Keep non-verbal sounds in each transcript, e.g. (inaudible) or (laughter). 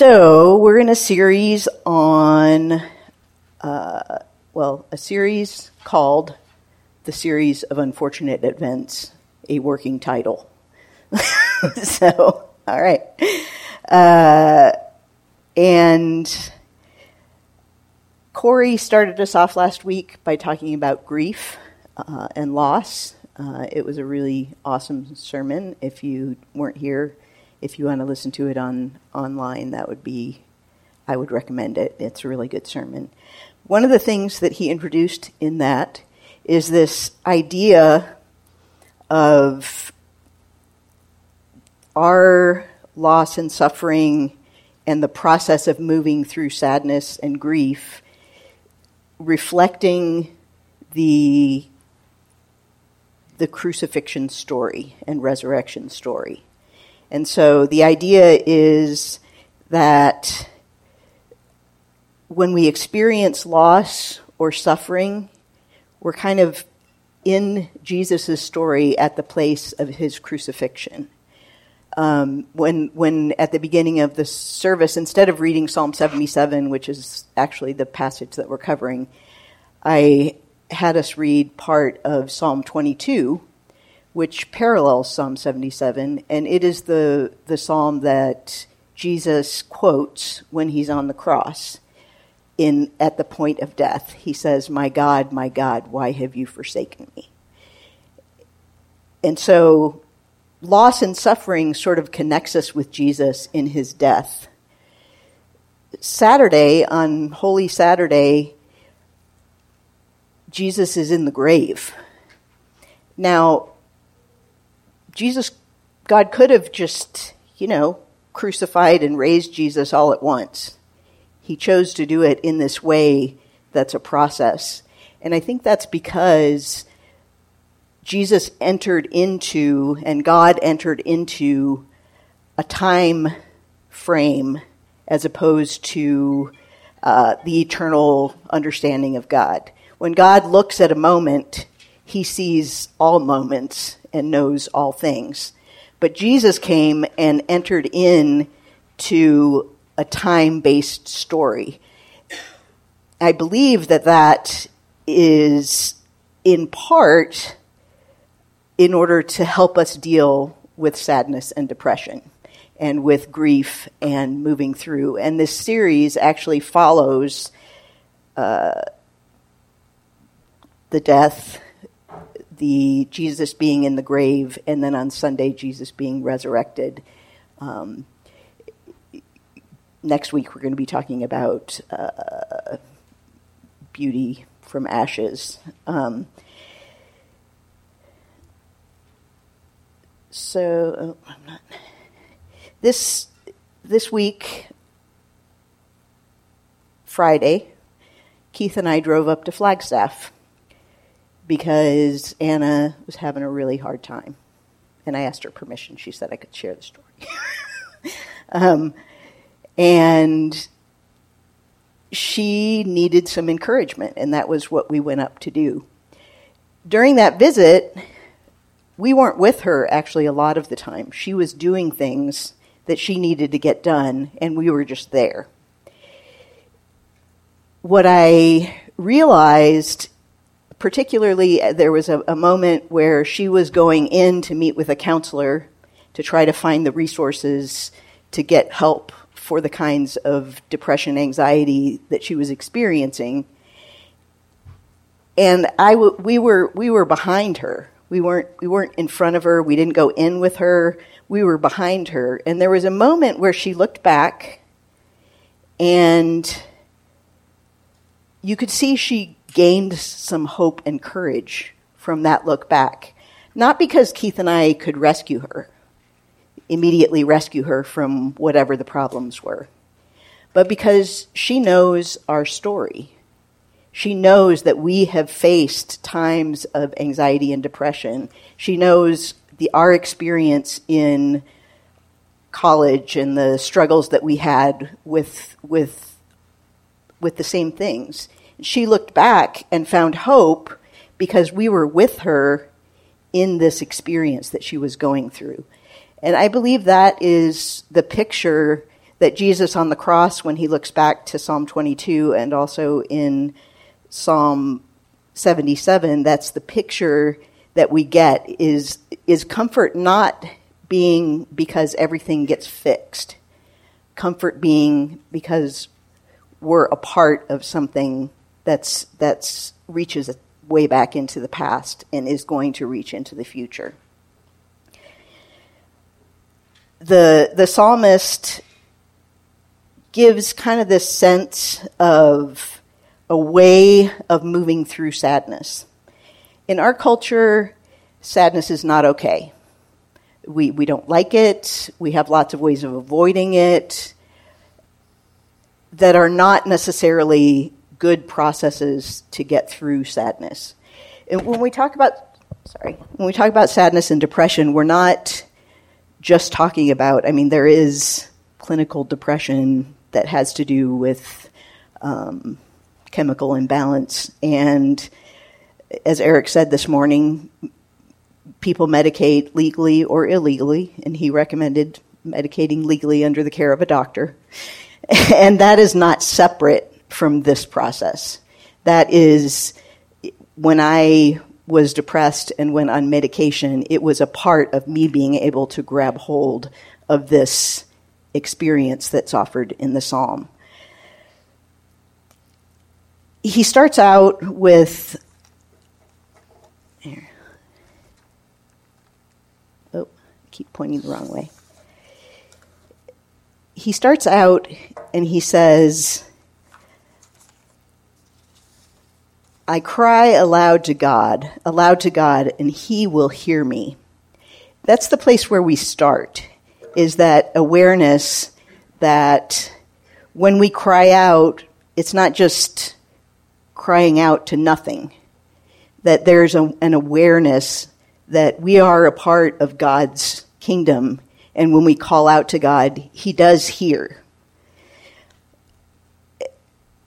So, we're in a series on, uh, well, a series called The Series of Unfortunate Events, a working title. (laughs) so, all right. Uh, and Corey started us off last week by talking about grief uh, and loss. Uh, it was a really awesome sermon. If you weren't here, if you want to listen to it on online, that would be, I would recommend it. It's a really good sermon. One of the things that he introduced in that is this idea of our loss and suffering and the process of moving through sadness and grief reflecting the the crucifixion story and resurrection story. And so the idea is that when we experience loss or suffering, we're kind of in Jesus' story at the place of his crucifixion. Um, when, when at the beginning of the service, instead of reading Psalm 77, which is actually the passage that we're covering, I had us read part of Psalm 22, which parallels Psalm 77, and it is the, the psalm that Jesus quotes when he's on the cross in, at the point of death. He says, My God, my God, why have you forsaken me? And so loss and suffering sort of connects us with Jesus in his death. Saturday, on Holy Saturday, Jesus is in the grave. Now, Jesus, God could have just, you know, crucified and raised Jesus all at once. He chose to do it in this way that's a process. And I think that's because Jesus entered into, and God entered into, a time frame as opposed to uh, the eternal understanding of God. When God looks at a moment, he sees all moments and knows all things. But Jesus came and entered in to a time based story. I believe that that is in part in order to help us deal with sadness and depression and with grief and moving through. And this series actually follows uh, the death the Jesus being in the grave, and then on Sunday, Jesus being resurrected. Um, next week, we're going to be talking about uh, beauty from ashes. Um, so, oh, not, this this week, Friday, Keith and I drove up to Flagstaff because Anna was having a really hard time. And I asked her permission. She said I could share the story. (laughs) um, and she needed some encouragement, and that was what we went up to do. During that visit, we weren't with her actually a lot of the time. She was doing things that she needed to get done, and we were just there. What I realized particularly, uh, there was a, a moment where she was going in to meet with a counselor to try to find the resources to get help for the kinds of depression, anxiety that she was experiencing. And I w- we were we were behind her. We weren't we weren't in front of her. We didn't go in with her. We were behind her. And there was a moment where she looked back, and you could see she gained some hope and courage from that look back. Not because Keith and I could rescue her, immediately rescue her from whatever the problems were, but because she knows our story. She knows that we have faced times of anxiety and depression. She knows the, our experience in college and the struggles that we had with, with, with the same things she looked back and found hope because we were with her in this experience that she was going through. And I believe that is the picture that Jesus on the cross, when he looks back to Psalm 22 and also in Psalm 77, that's the picture that we get is, is comfort not being because everything gets fixed. Comfort being because we're a part of something that's, that's reaches way back into the past and is going to reach into the future. The, the psalmist gives kind of this sense of a way of moving through sadness. In our culture, sadness is not okay. We, we don't like it. We have lots of ways of avoiding it that are not necessarily good processes to get through sadness. And when we talk about sorry, when we talk about sadness and depression, we're not just talking about, I mean, there is clinical depression that has to do with um, chemical imbalance. And as Eric said this morning, people medicate legally or illegally, and he recommended medicating legally under the care of a doctor. (laughs) and that is not separate from this process. That is, when I was depressed and went on medication, it was a part of me being able to grab hold of this experience that's offered in the psalm. He starts out with. Oh, keep pointing the wrong way. He starts out and he says, I cry aloud to God, aloud to God, and He will hear me. That's the place where we start, is that awareness that when we cry out, it's not just crying out to nothing, that there's a, an awareness that we are a part of God's kingdom, and when we call out to God, He does hear.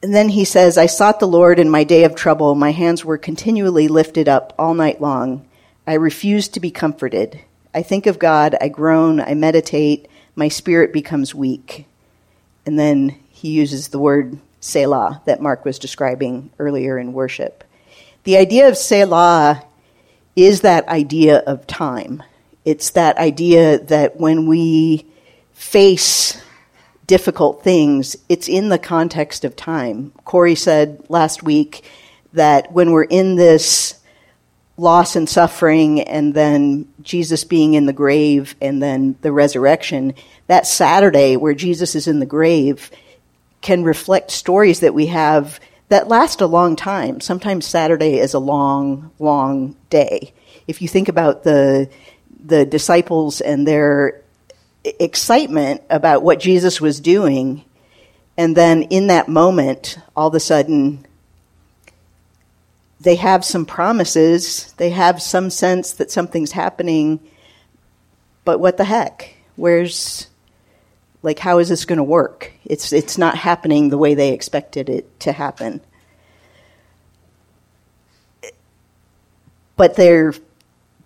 And then he says, I sought the Lord in my day of trouble. My hands were continually lifted up all night long. I refused to be comforted. I think of God, I groan, I meditate, my spirit becomes weak. And then he uses the word Selah that Mark was describing earlier in worship. The idea of Selah is that idea of time. It's that idea that when we face difficult things, it's in the context of time. Corey said last week that when we're in this loss and suffering, and then Jesus being in the grave, and then the resurrection, that Saturday where Jesus is in the grave can reflect stories that we have that last a long time. Sometimes Saturday is a long, long day. If you think about the the disciples and their excitement about what Jesus was doing. And then in that moment, all of a sudden, they have some promises, they have some sense that something's happening, but what the heck? Where's, like, how is this going to work? It's, it's not happening the way they expected it to happen. But their,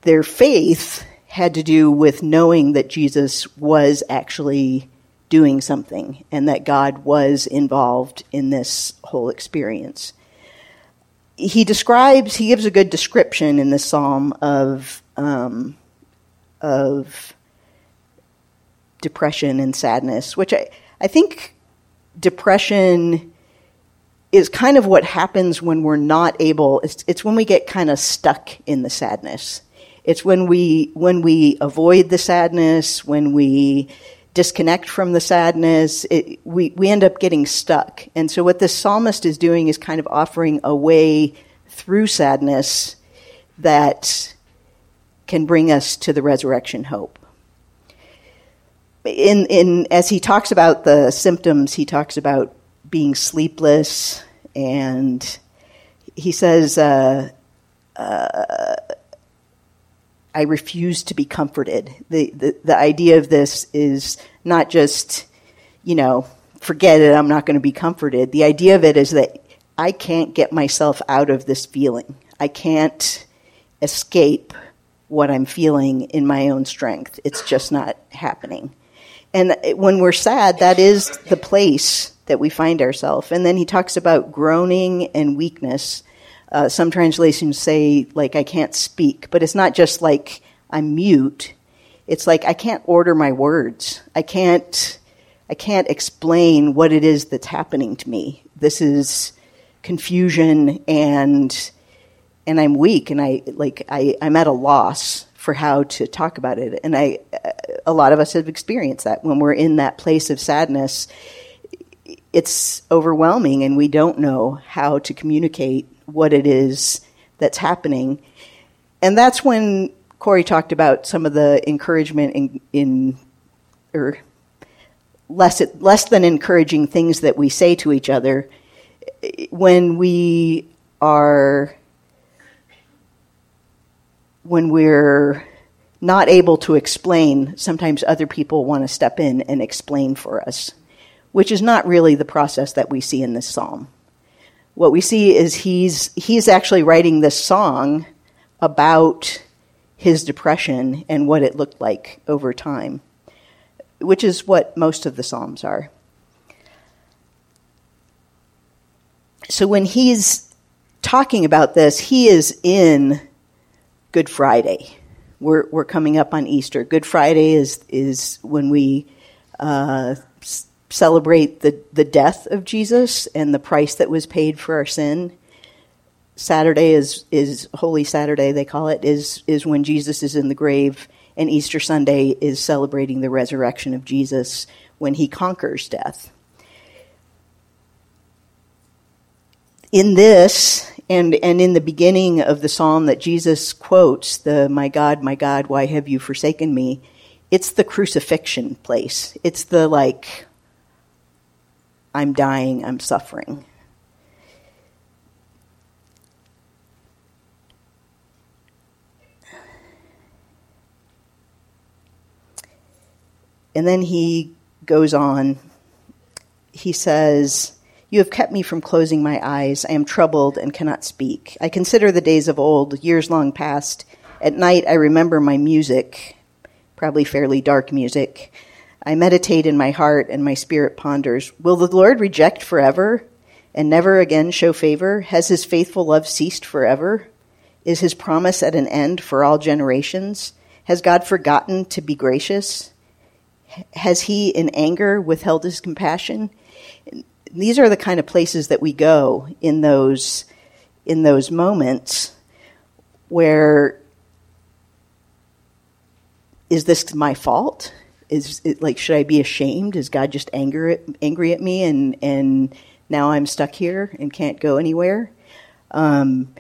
their faith had to do with knowing that Jesus was actually doing something and that God was involved in this whole experience. He describes, he gives a good description in this psalm of, um, of depression and sadness, which I, I think depression is kind of what happens when we're not able, it's, it's when we get kind of stuck in the sadness. It's when we when we avoid the sadness, when we disconnect from the sadness, it, we we end up getting stuck. And so what this psalmist is doing is kind of offering a way through sadness that can bring us to the resurrection hope. In in as he talks about the symptoms, he talks about being sleepless and he says uh, uh, I refuse to be comforted. The, the, the idea of this is not just, you know, forget it, I'm not going to be comforted. The idea of it is that I can't get myself out of this feeling. I can't escape what I'm feeling in my own strength. It's just not happening. And when we're sad, that is the place that we find ourselves. And then he talks about groaning and weakness. Uh, some translations say, like, I can't speak, but it's not just like I'm mute. It's like I can't order my words. I can't, I can't explain what it is that's happening to me. This is confusion and, and I'm weak and I, like, I, I'm at a loss for how to talk about it. And I, a lot of us have experienced that when we're in that place of sadness. It's overwhelming, and we don't know how to communicate what it is that's happening. And that's when Corey talked about some of the encouragement in, in or less less than encouraging things that we say to each other when we are when we're not able to explain, sometimes other people want to step in and explain for us, which is not really the process that we see in this psalm. What we see is he's, he's actually writing this song about his depression and what it looked like over time, which is what most of the Psalms are. So when he's talking about this, he is in Good Friday. We're, we're coming up on Easter. Good Friday is, is when we uh, celebrate the, the death of Jesus and the price that was paid for our sin. Saturday is, is Holy Saturday, they call it, is, is when Jesus is in the grave. And Easter Sunday is celebrating the resurrection of Jesus when he conquers death. In this, and, and in the beginning of the psalm that Jesus quotes, the My God, my God, why have you forsaken me? It's the crucifixion place. It's the like, I'm dying, I'm suffering. And then he goes on. He says, you have kept me from closing my eyes. I am troubled and cannot speak. I consider the days of old, years long past. At night, I remember my music, probably fairly dark music. I meditate in my heart, and my spirit ponders Will the Lord reject forever and never again show favor? Has his faithful love ceased forever? Is his promise at an end for all generations? Has God forgotten to be gracious? Has he in anger withheld his compassion? these are the kind of places that we go in those in those moments where is this my fault? Is it like should I be ashamed? Is God just anger at, angry at me and and now I'm stuck here and can't go anywhere? Um,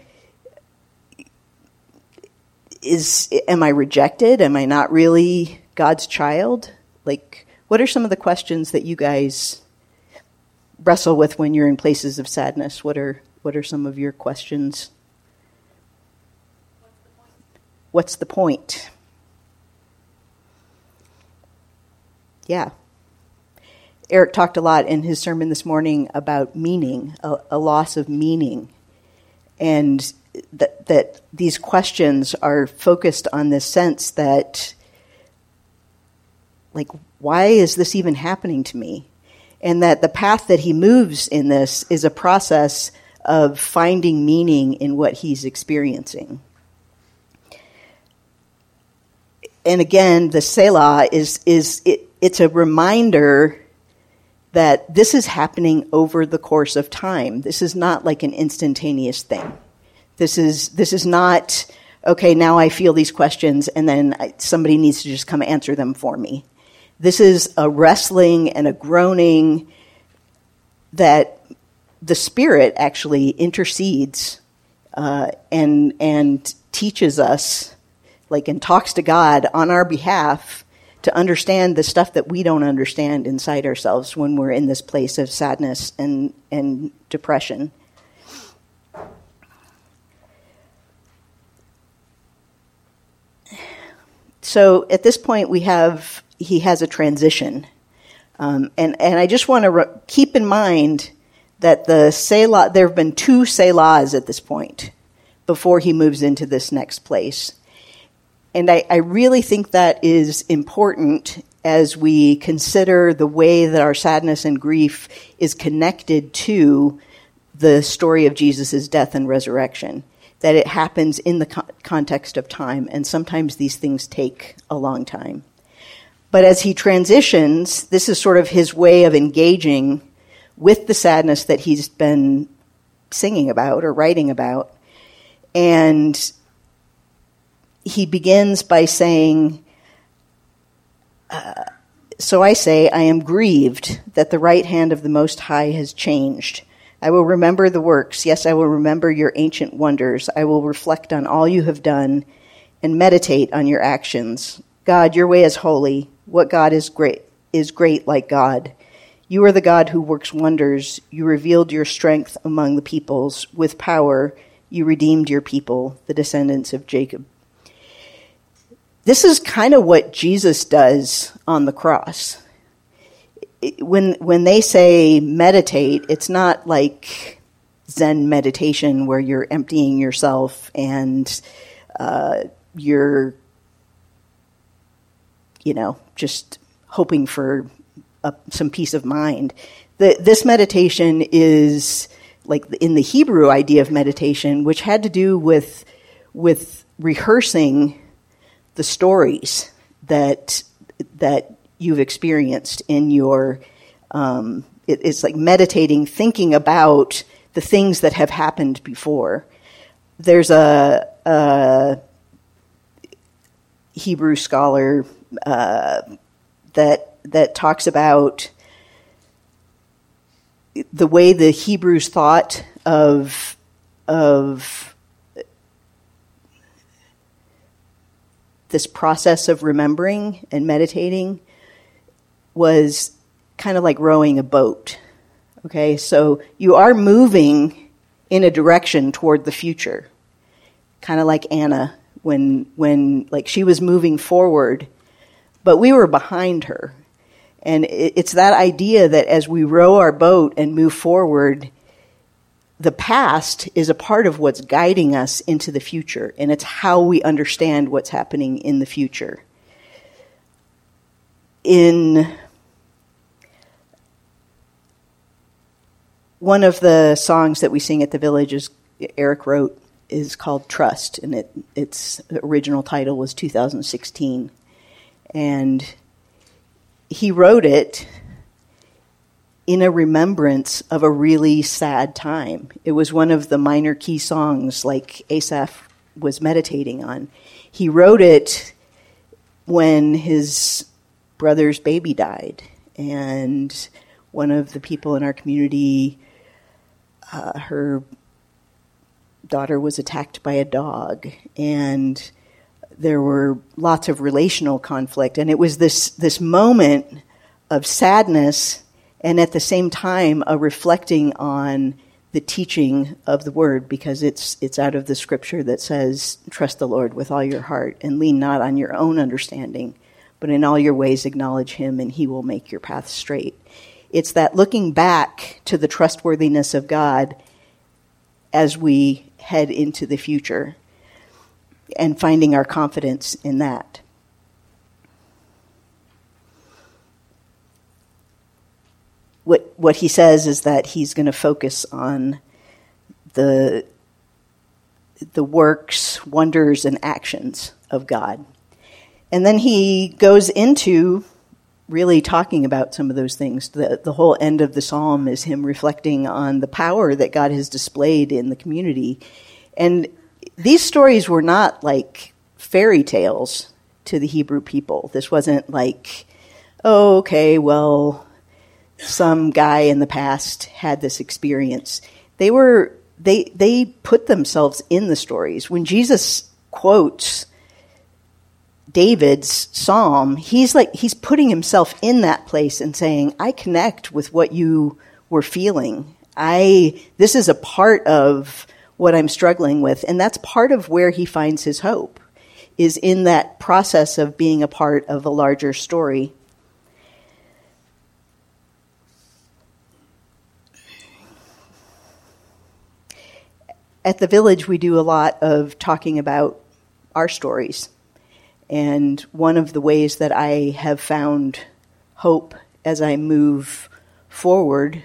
is am I rejected? Am I not really God's child? Like, what are some of the questions that you guys wrestle with when you're in places of sadness? What are what are some of your questions? What's the point? Yeah. Eric talked a lot in his sermon this morning about meaning, a, a loss of meaning, and that that these questions are focused on this sense that, like, why is this even happening to me? and that the path that he moves in this is a process of finding meaning in what he's experiencing. And again, the Selah is, is it, it's a reminder that this is happening over the course of time. This is not like an instantaneous thing. This is, this is not, okay, now I feel these questions and then I, somebody needs to just come answer them for me. This is a wrestling and a groaning that the Spirit actually intercedes uh, and and teaches us, like and talks to God on our behalf to understand the stuff that we don't understand inside ourselves when we're in this place of sadness and and depression. So at this point, we have he has a transition. Um, and, and I just want to re- keep in mind that the Selah, there have been two Selahs at this point before he moves into this next place. And I, I really think that is important as we consider the way that our sadness and grief is connected to the story of Jesus' death and resurrection. That it happens in the context of time, and sometimes these things take a long time. But as he transitions, this is sort of his way of engaging with the sadness that he's been singing about or writing about. And he begins by saying, uh, So I say, I am grieved that the right hand of the Most High has changed. I will remember the works. Yes, I will remember your ancient wonders. I will reflect on all you have done and meditate on your actions. God, your way is holy. What God is great is great like God. You are the God who works wonders. You revealed your strength among the peoples. With power, you redeemed your people, the descendants of Jacob. This is kind of what Jesus does on the cross. When, when they say meditate, it's not like Zen meditation where you're emptying yourself and uh, you're, you know, just hoping for a, some peace of mind. The, this meditation is like in the Hebrew idea of meditation, which had to do with with rehearsing the stories that that you've experienced in your. Um, it, it's like meditating, thinking about the things that have happened before. There's a, a Hebrew scholar uh, that that talks about the way the Hebrews thought of of this process of remembering and meditating was kind of like rowing a boat. Okay, so you are moving in a direction toward the future, kind of like Anna when when like she was moving forward, but we were behind her. And it's that idea that as we row our boat and move forward, the past is a part of what's guiding us into the future, and it's how we understand what's happening in the future. In one of the songs that we sing at the village is Eric wrote is called Trust, and it, its original title was 2016. And he wrote it in a remembrance of a really sad time. It was one of the minor key songs, like Asaph was meditating on. He wrote it when his brother's baby died, and one of the people in our community, uh, her daughter was attacked by a dog, and there were lots of relational conflict, and it was this this moment of sadness, and at the same time a reflecting on the teaching of the word, because it's it's out of the scripture that says, "Trust the Lord with all your heart, and lean not on your own understanding, but in all your ways acknowledge Him, and He will make your path straight." It's that looking back to the trustworthiness of God as we head into the future and finding our confidence in that. What, he says is that he's going to focus on the, the works, wonders, and actions of God. And then he goes into really talking about some of those things. The, the whole end of the psalm is him reflecting on the power that God has displayed in the community. And these stories were not like fairy tales to the Hebrew people. This wasn't like, oh, okay, well, some guy in the past had this experience. They were they they put themselves in the stories. When Jesus quotes David's psalm, he's like he's putting himself in that place and saying, "I connect with what you were feeling. I this is a part of what I'm struggling with. And that's part of where he finds his hope, is in that process of being a part of a larger story. At the village, we do a lot of talking about our stories. And one of the ways that I have found hope as I move forward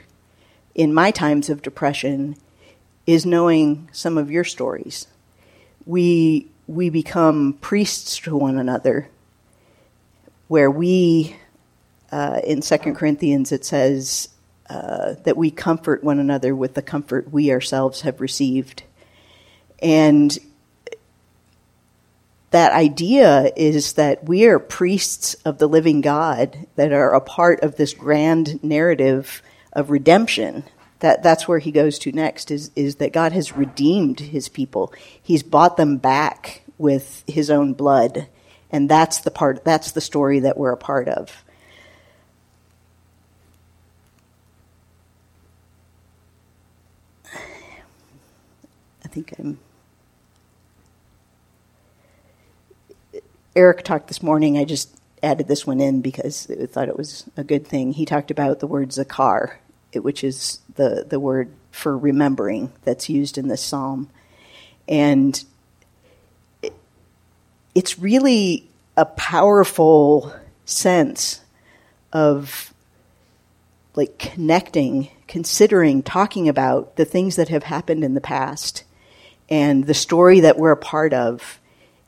in my times of depression is knowing some of your stories. We we become priests to one another, where we uh, in Second Corinthians it says uh, that we comfort one another with the comfort we ourselves have received, and that idea is that we are priests of the living God that are a part of this grand narrative of redemption. That that's where he goes to next is is that God has redeemed his people. He's bought them back with his own blood. And that's the part that's the story that we're a part of. I think I'm Eric talked this morning. I just added this one in because I thought it was a good thing. He talked about the word zakar, which is the, the word for remembering that's used in this psalm. And it, it's really a powerful sense of like connecting, considering, talking about the things that have happened in the past and the story that we're a part of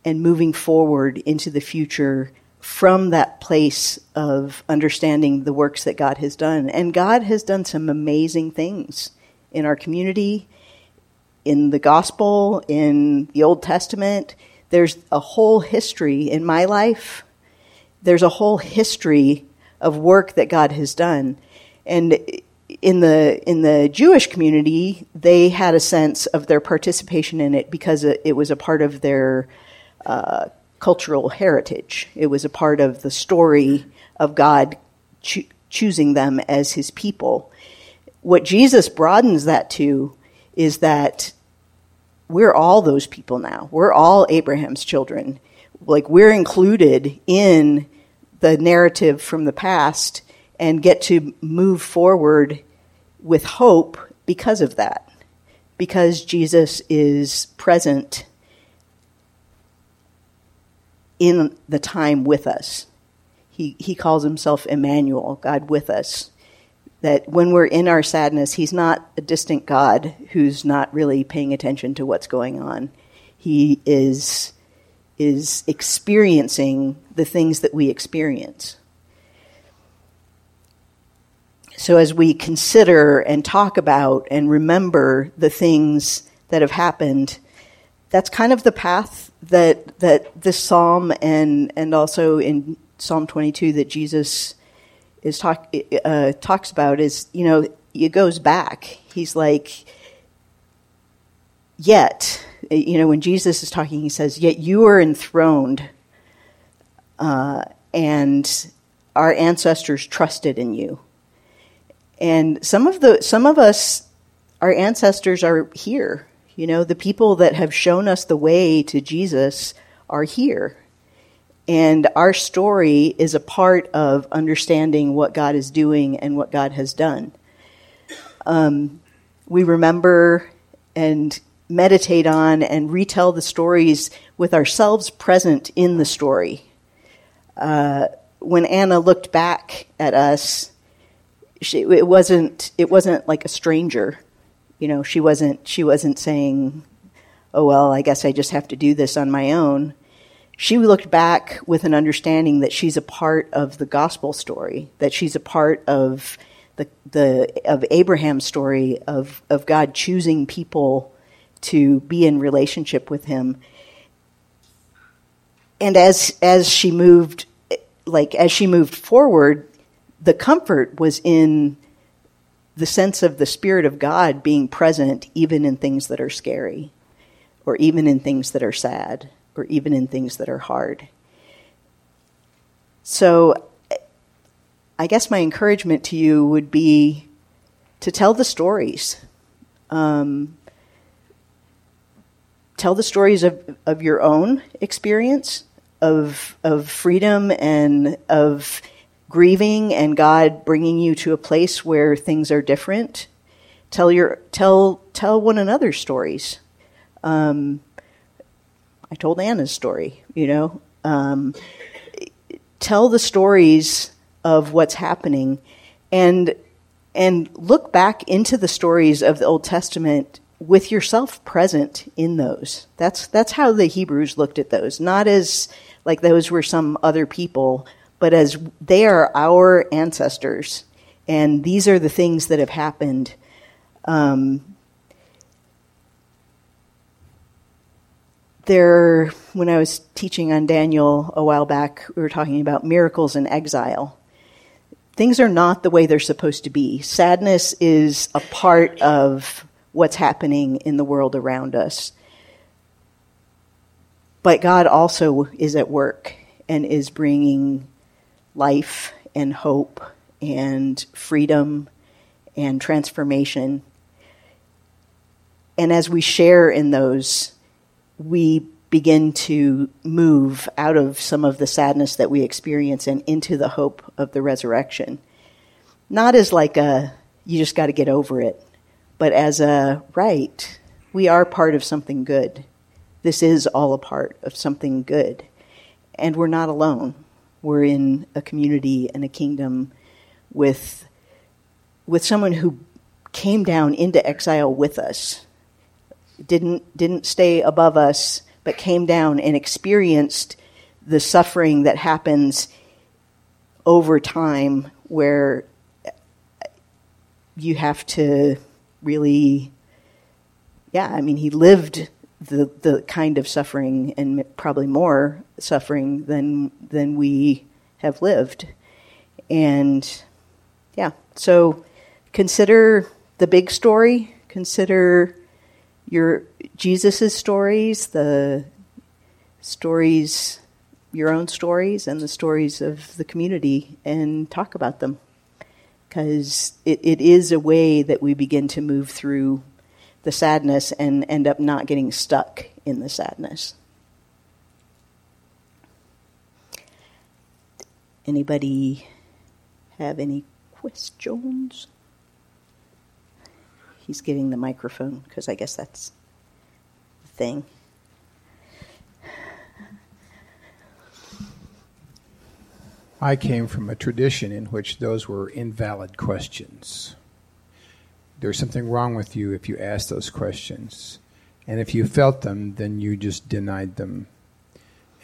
and moving forward into the future from that place of understanding the works that God has done. And God has done some amazing things in our community, in the gospel, in the Old Testament. There's a whole history in my life. There's a whole history of work that God has done. And in the in the Jewish community, they had a sense of their participation in it because it was a part of their uh, cultural heritage. It was a part of the story of God cho- choosing them as his people. What Jesus broadens that to is that we're all those people now. We're all Abraham's children. Like we're included in the narrative from the past and get to move forward with hope because of that. Because Jesus is present in the time with us. He, he calls himself Emmanuel, God with us. That when we're in our sadness, he's not a distant God who's not really paying attention to what's going on. He is, is experiencing the things that we experience. So, as we consider and talk about and remember the things that have happened, that's kind of the path that that this psalm and and also in Psalm 22 that Jesus is talk uh, talks about is you know it goes back. He's like, yet you know when Jesus is talking, he says, yet you are enthroned, uh, and our ancestors trusted in you. And some of the some of us, our ancestors are here you know, the people that have shown us the way to Jesus are here. And our story is a part of understanding what God is doing and what God has done. Um, we remember and meditate on and retell the stories with ourselves present in the story. Uh, when Anna looked back at us, she, it wasn't it wasn't like a stranger you know, she wasn't she wasn't saying, "Oh well, I guess I just have to do this on my own." She looked back with an understanding that she's a part of the gospel story, that she's a part of the the of Abraham's story of of God choosing people to be in relationship with him. And as as she moved like as she moved forward, the comfort was in the sense of the Spirit of God being present even in things that are scary, or even in things that are sad, or even in things that are hard. So, I guess my encouragement to you would be to tell the stories. Um, tell the stories of, of your own experience of of freedom and of grieving and God bringing you to a place where things are different. Tell your tell tell one another stories. Um, I told Anna's story. You know, Um, tell the stories of what's happening, and and look back into the stories of the Old Testament with yourself present in those. That's that's how the Hebrews looked at those, not as like those were some other people, but as they are our ancestors, and these are the things that have happened. Um, there, when I was teaching on Daniel a while back, we were talking about miracles in exile. Things are not the way they're supposed to be. Sadness is a part of what's happening in the world around us. But God also is at work and is bringing life and hope and freedom and transformation. And as we share in those, we begin to move out of some of the sadness that we experience and into the hope of the resurrection. Not as like a, you just got to get over it, but as a, right, we are part of something good. This is all a part of something good. And we're not alone. We're in a community and a kingdom with, with someone who came down into exile with us didn't didn't stay above us, but came down and experienced the suffering that happens over time, where you have to really, yeah. I mean, he lived the the kind of suffering and probably more suffering than than we have lived, and yeah. So consider the big story. Consider your Jesus's stories, the stories, your own stories, and the stories of the community, and talk about them. Because it, it is a way that we begin to move through the sadness and end up not getting stuck in the sadness. Anybody have any questions? he's getting the microphone because I guess that's the thing. I came from a tradition in which those were invalid questions. There's something wrong with you if you ask those questions. And if you felt them, then you just denied them.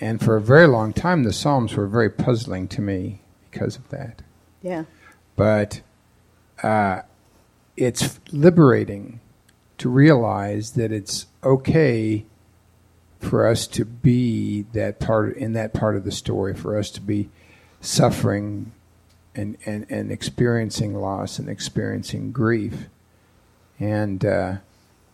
And for a very long time, the Psalms were very puzzling to me because of that. Yeah. But uh, it's liberating to realize that it's okay for us to be that part in that part of the story, for us to be suffering and, and, and experiencing loss and experiencing grief. And uh,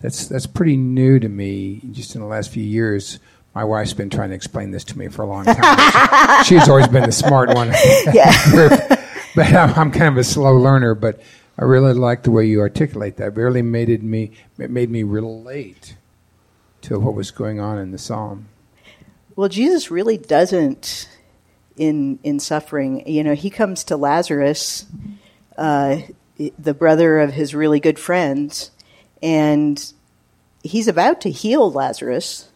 that's that's pretty new to me. Just in the last few years, my wife's been trying to explain this to me for a long time. she, (laughs) she's always been the smart one. Yeah. (laughs) but I'm, I'm kind of a slow learner. But I really like the way you articulate that. It really made it me it made me relate to what was going on in the psalm. Well, Jesus really doesn't in in suffering. You know, he comes to Lazarus, uh, the brother of his really good friends, and he's about to heal Lazarus,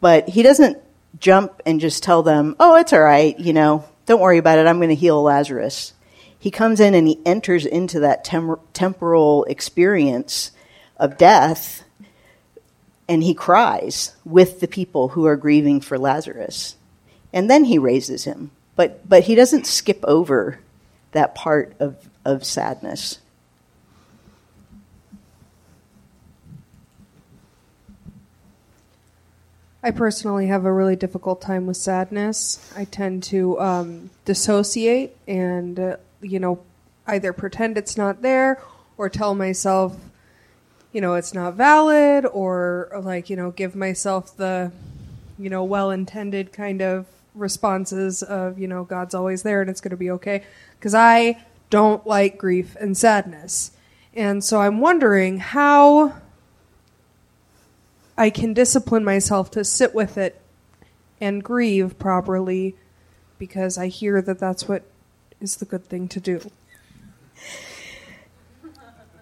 but he doesn't jump and just tell them, "Oh, it's all right. You know, don't worry about it. I'm going to heal Lazarus." he comes in and he enters into that tem- temporal experience of death and he cries with the people who are grieving for Lazarus. And then he raises him. But, but he doesn't skip over that part of, of sadness. I personally have a really difficult time with sadness. I tend to um, dissociate and uh, you know, either pretend it's not there or tell myself, you know, it's not valid or, like, you know, give myself the, you know, well intended kind of responses of, you know, God's always there and it's going to be okay. Because I don't like grief and sadness. And so I'm wondering how I can discipline myself to sit with it and grieve properly because I hear that that's what is the good thing to do?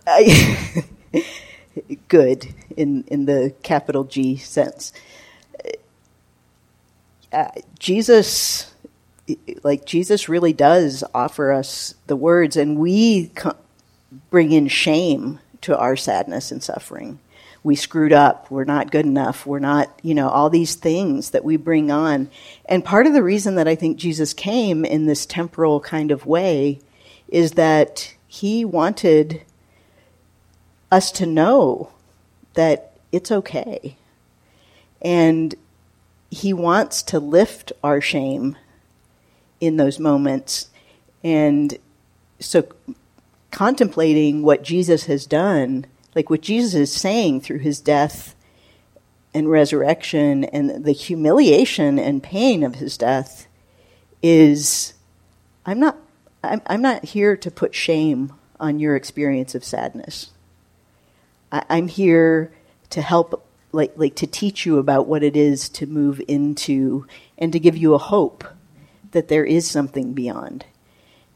I, (laughs) good in in the capital G sense. uh, Jesus, like Jesus, really does offer us the words, and we co- bring in shame to our sadness and suffering. We screwed up. We're not good enough. We're not, you know, all these things that we bring on. And part of the reason that I think Jesus came in this temporal kind of way is that he wanted us to know that it's okay. And he wants to lift our shame in those moments. And so contemplating what Jesus has done, like what Jesus is saying through his death and resurrection and the humiliation and pain of his death is I'm not I'm, I'm not here to put shame on your experience of sadness. I, I'm here to help like like to teach you about what it is to move into and to give you a hope that there is something beyond.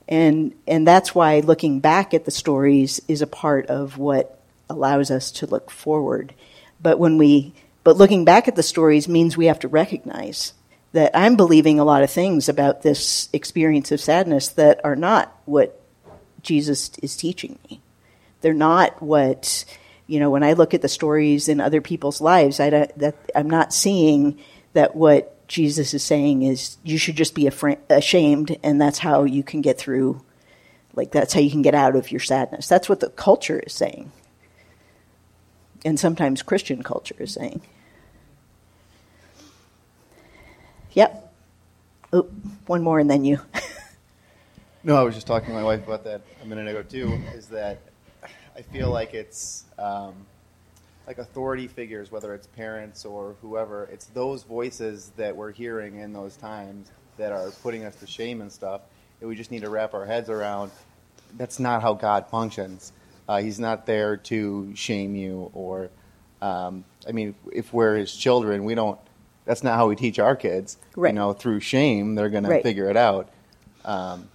And and that's why looking back at the stories is a part of what allows us to look forward. But when we but looking back at the stories means we have to recognize that I'm believing a lot of things about this experience of sadness that are not what Jesus is teaching me. They're not what you know, when I look at the stories in other people's lives, I don't that I'm not seeing that what Jesus is saying is you should just be ashamed, and that's how you can get through. Like that's how you can get out of your sadness. That's what the culture is saying, and sometimes Christian culture is saying. Yep. Oh, one more, and then you. (laughs) no, I was just talking to my wife about that a minute ago too. Is that I feel like it's um, like authority figures, whether it's parents or whoever. It's those voices that we're hearing in those times that are putting us to shame and stuff. That we just need to wrap our heads around. That's not how God functions. Uh, he's not there to shame you or. Um, I mean, if we're His children, we don't. That's not how we teach our kids. Right. You know, through shame, they're going right. to figure it out. Um,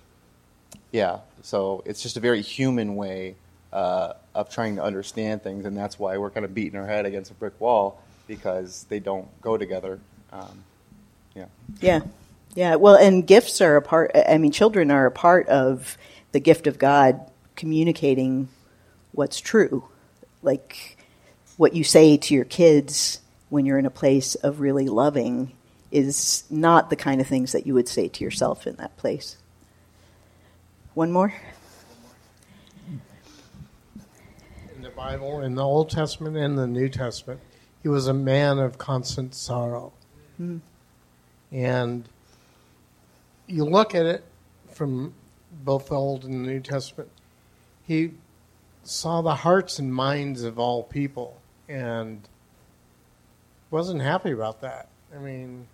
yeah. So it's just a very human way uh, of trying to understand things, and that's why we're kind of beating our head against a brick wall because they don't go together. Um, yeah. Yeah. Yeah. Well, and gifts are a part. I mean, children are a part of the gift of God communicating what's true, like what you say to your kids when you're in a place of really loving is not the kind of things that you would say to yourself in that place. One more. Bible, in the Old Testament and the New Testament, he was a man of constant sorrow. Mm. And you look at it from both the Old and the New Testament, he saw the hearts and minds of all people and wasn't happy about that. I mean,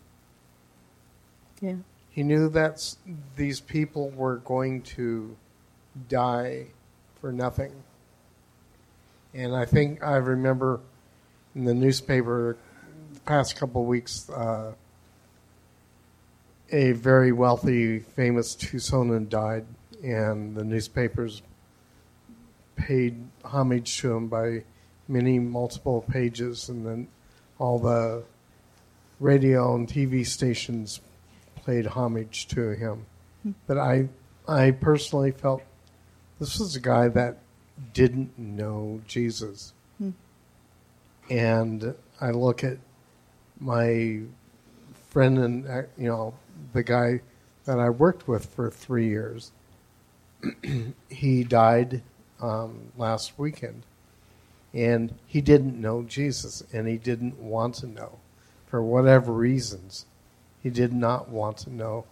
yeah. he knew that these people were going to die for nothing. And I think I remember in the newspaper the past couple of weeks, uh, a very wealthy, famous Tucsonan died, and the newspapers paid homage to him by many multiple pages, and then all the radio and TV stations played homage to him. Hmm. But I, I personally felt this was a guy that didn't know Jesus. Hmm. And I look at my friend and, uh, you know, the guy that I worked with for three years. (clears throat) he died um, last weekend. And he didn't know Jesus, and he didn't want to know. For whatever reasons, he did not want to know.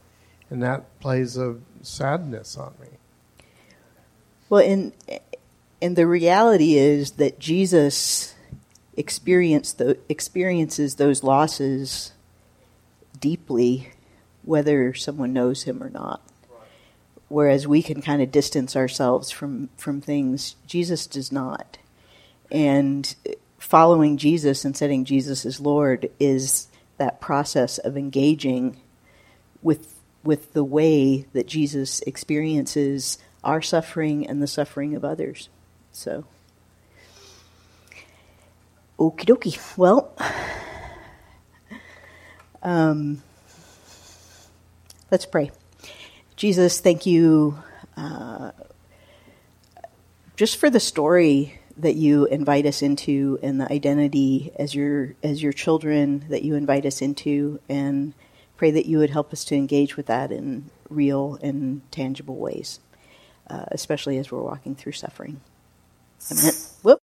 And that plays a sadness on me. Well, in and the reality is that Jesus the, experiences those losses deeply, whether someone knows him or not. Whereas we can kind of distance ourselves from, from things, Jesus does not. And following Jesus and setting Jesus as Lord is that process of engaging with with the way that Jesus experiences our suffering and the suffering of others. So, okie dokie. Well, um, Let's pray. Jesus, thank you uh, just for the story that you invite us into and the identity as your as your children that you invite us into and pray that you would help us to engage with that in real and tangible ways uh, especially as we're walking through suffering. Whoop.